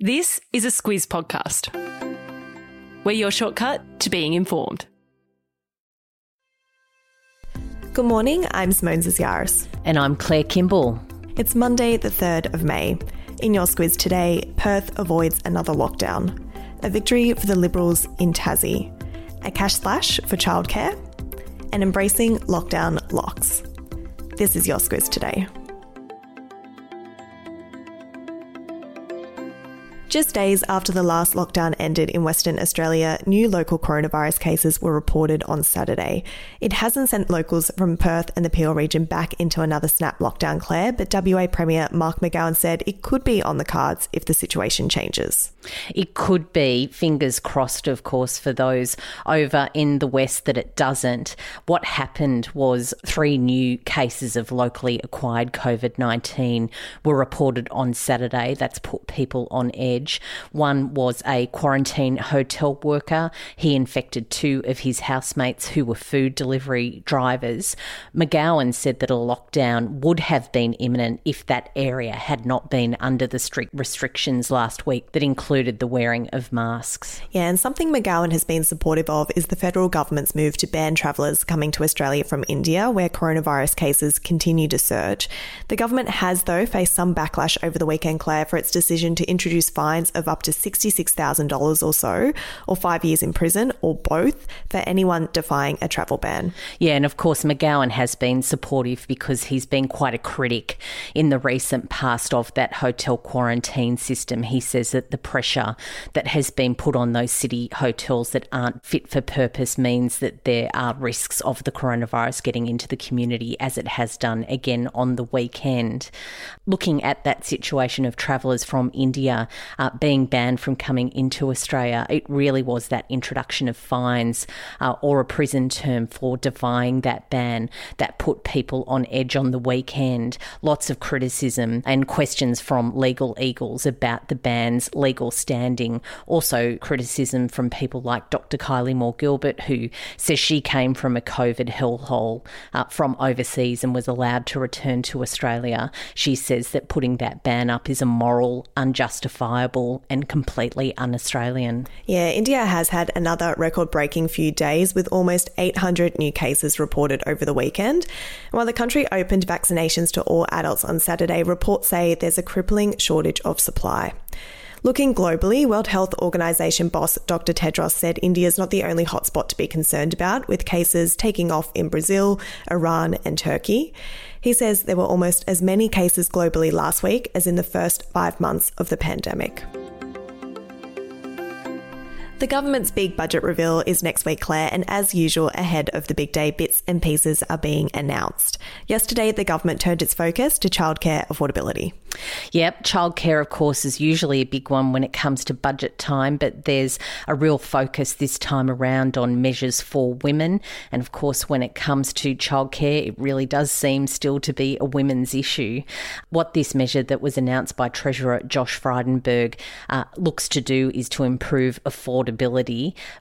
This is a Squiz podcast. We're your shortcut to being informed. Good morning, I'm Simone Yaris. And I'm Claire Kimball. It's Monday, the 3rd of May. In your Squiz today, Perth avoids another lockdown, a victory for the Liberals in Tassie, a cash splash for childcare, and embracing lockdown locks. This is your Squiz today. Just days after the last lockdown ended in Western Australia, new local coronavirus cases were reported on Saturday. It hasn't sent locals from Perth and the Peel region back into another snap lockdown, Claire, but WA Premier Mark McGowan said it could be on the cards if the situation changes. It could be, fingers crossed, of course, for those over in the West that it doesn't. What happened was three new cases of locally acquired COVID 19 were reported on Saturday. That's put people on edge. One was a quarantine hotel worker. He infected two of his housemates who were food delivery drivers. McGowan said that a lockdown would have been imminent if that area had not been under the strict restrictions last week that included the wearing of masks. Yeah, and something McGowan has been supportive of is the federal government's move to ban travellers coming to Australia from India, where coronavirus cases continue to surge. The government has, though, faced some backlash over the weekend, Claire, for its decision to introduce fines fines of up to $66,000 or so, or five years in prison, or both, for anyone defying a travel ban. Yeah, and of course, McGowan has been supportive because he's been quite a critic in the recent past of that hotel quarantine system. He says that the pressure that has been put on those city hotels that aren't fit for purpose means that there are risks of the coronavirus getting into the community, as it has done again on the weekend. Looking at that situation of travellers from India, uh, being banned from coming into Australia, it really was that introduction of fines uh, or a prison term for defying that ban that put people on edge on the weekend. Lots of criticism and questions from legal eagles about the ban's legal standing. Also, criticism from people like Dr. Kylie Moore Gilbert, who says she came from a COVID hellhole uh, from overseas and was allowed to return to Australia. She says that putting that ban up is immoral, unjustifiable and completely un Australian. Yeah, India has had another record breaking few days with almost 800 new cases reported over the weekend. While the country opened vaccinations to all adults on Saturday, reports say there's a crippling shortage of supply. Looking globally, World Health Organization boss Dr. Tedros said India is not the only hotspot to be concerned about, with cases taking off in Brazil, Iran, and Turkey. He says there were almost as many cases globally last week as in the first five months of the pandemic. The government's big budget reveal is next week, Claire, and as usual, ahead of the big day, bits and pieces are being announced. Yesterday, the government turned its focus to childcare affordability. Yep, childcare, of course, is usually a big one when it comes to budget time, but there's a real focus this time around on measures for women. And of course, when it comes to childcare, it really does seem still to be a women's issue. What this measure that was announced by Treasurer Josh Frydenberg uh, looks to do is to improve affordability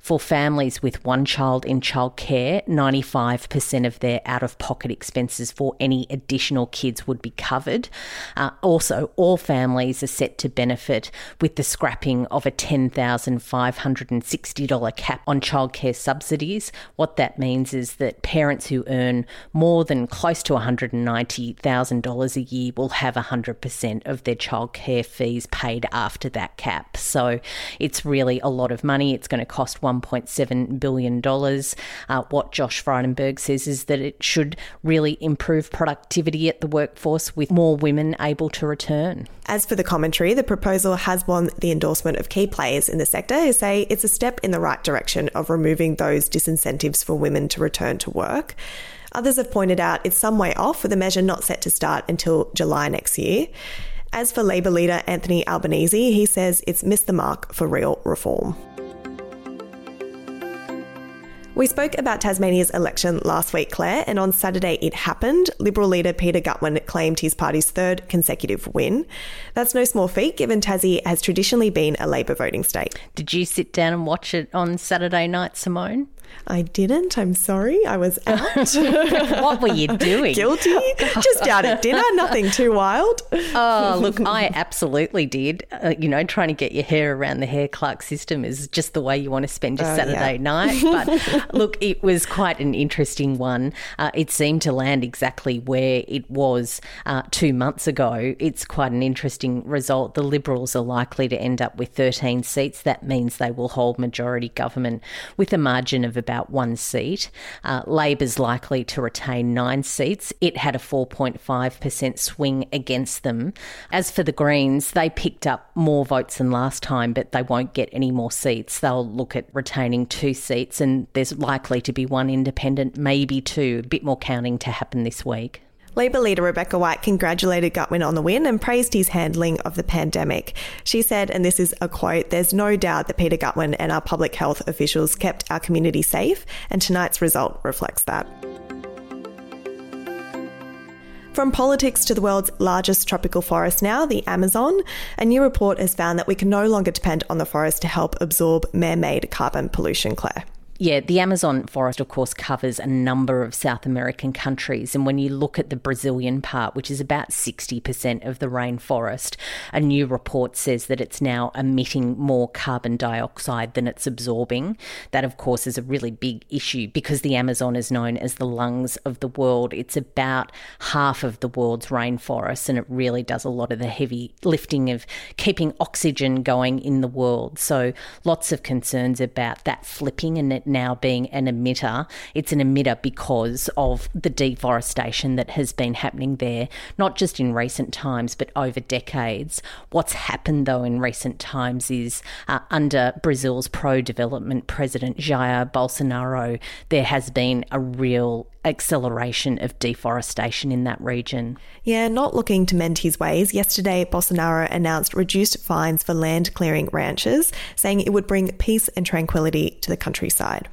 for families with one child in childcare. 95% of their out of pocket expenses for any additional kids would be covered. Uh, also, all families are set to benefit with the scrapping of a $10,560 cap on childcare subsidies. What that means is that parents who earn more than close to $190,000 a year will have 100% of their childcare fees paid after that cap. So it's really a lot of money. It's going to cost $1.7 billion. Uh, what Josh Frydenberg says is that it should really improve productivity at the workforce with more women able to return. As for the commentary, the proposal has won the endorsement of key players in the sector who say it's a step in the right direction of removing those disincentives for women to return to work. Others have pointed out it's some way off with the measure not set to start until July next year. As for Labor leader Anthony Albanese, he says it's missed the mark for real reform. We spoke about Tasmania's election last week, Claire, and on Saturday it happened. Liberal leader Peter Gutwein claimed his party's third consecutive win. That's no small feat, given Tassie has traditionally been a Labor voting state. Did you sit down and watch it on Saturday night, Simone? I didn't. I'm sorry. I was out. what were you doing? Guilty. Just out at dinner. Nothing too wild. oh, look, I absolutely did. Uh, you know, trying to get your hair around the Hare-Clark system is just the way you want to spend your uh, Saturday yeah. night. But look, it was quite an interesting one. Uh, it seemed to land exactly where it was uh, two months ago. It's quite an interesting result. The Liberals are likely to end up with 13 seats. That means they will hold majority government with a margin of about one seat. Uh, Labor's likely to retain nine seats. It had a 4.5% swing against them. As for the Greens, they picked up more votes than last time, but they won't get any more seats. They'll look at retaining two seats, and there's likely to be one independent, maybe two. A bit more counting to happen this week. Labor leader Rebecca White congratulated Gutwein on the win and praised his handling of the pandemic. She said, and this is a quote, there's no doubt that Peter Gutwein and our public health officials kept our community safe, and tonight's result reflects that. From politics to the world's largest tropical forest now, the Amazon, a new report has found that we can no longer depend on the forest to help absorb man made carbon pollution, Claire. Yeah, the Amazon forest, of course, covers a number of South American countries. And when you look at the Brazilian part, which is about 60% of the rainforest, a new report says that it's now emitting more carbon dioxide than it's absorbing. That, of course, is a really big issue because the Amazon is known as the lungs of the world. It's about half of the world's rainforest, and it really does a lot of the heavy lifting of keeping oxygen going in the world. So, lots of concerns about that flipping and it now being an emitter. It's an emitter because of the deforestation that has been happening there, not just in recent times, but over decades. What's happened, though, in recent times is uh, under Brazil's pro development president Jair Bolsonaro, there has been a real acceleration of deforestation in that region. Yeah, not looking to mend his ways. Yesterday, Bolsonaro announced reduced fines for land clearing ranches, saying it would bring peace and tranquility to the countryside.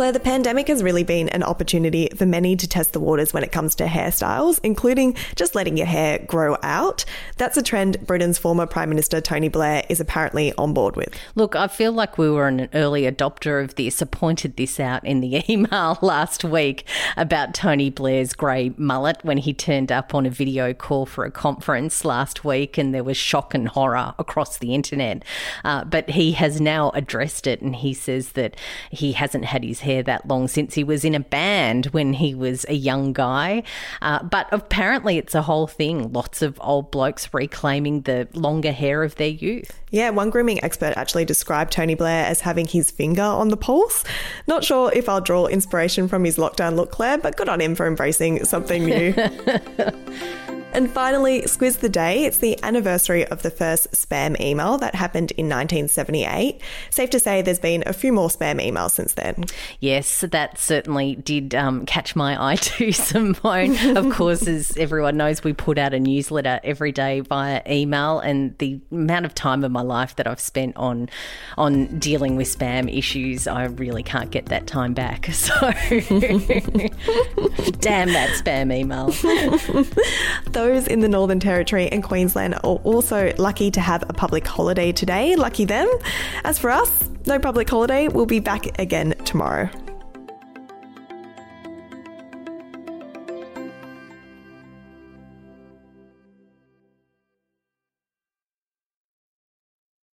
Claire, the pandemic has really been an opportunity for many to test the waters when it comes to hairstyles, including just letting your hair grow out. That's a trend Britain's former Prime Minister Tony Blair is apparently on board with. Look, I feel like we were an early adopter of this. I pointed this out in the email last week about Tony Blair's grey mullet when he turned up on a video call for a conference last week, and there was shock and horror across the internet. Uh, but he has now addressed it, and he says that he hasn't had his hair hair that long since he was in a band when he was a young guy. Uh, but apparently, it's a whole thing. Lots of old blokes reclaiming the longer hair of their youth. Yeah, one grooming expert actually described Tony Blair as having his finger on the pulse. Not sure if I'll draw inspiration from his lockdown look, Claire, but good on him for embracing something new. And finally, Squiz the Day. It's the anniversary of the first spam email that happened in 1978. Safe to say there's been a few more spam emails since then. Yes, that certainly did um, catch my eye too, Simone. of course, as everyone knows, we put out a newsletter every day via email, and the amount of time of my life that I've spent on on dealing with spam issues, I really can't get that time back. So, damn that spam email. Those in the Northern Territory and Queensland are also lucky to have a public holiday today. Lucky them. As for us, no public holiday. We'll be back again tomorrow.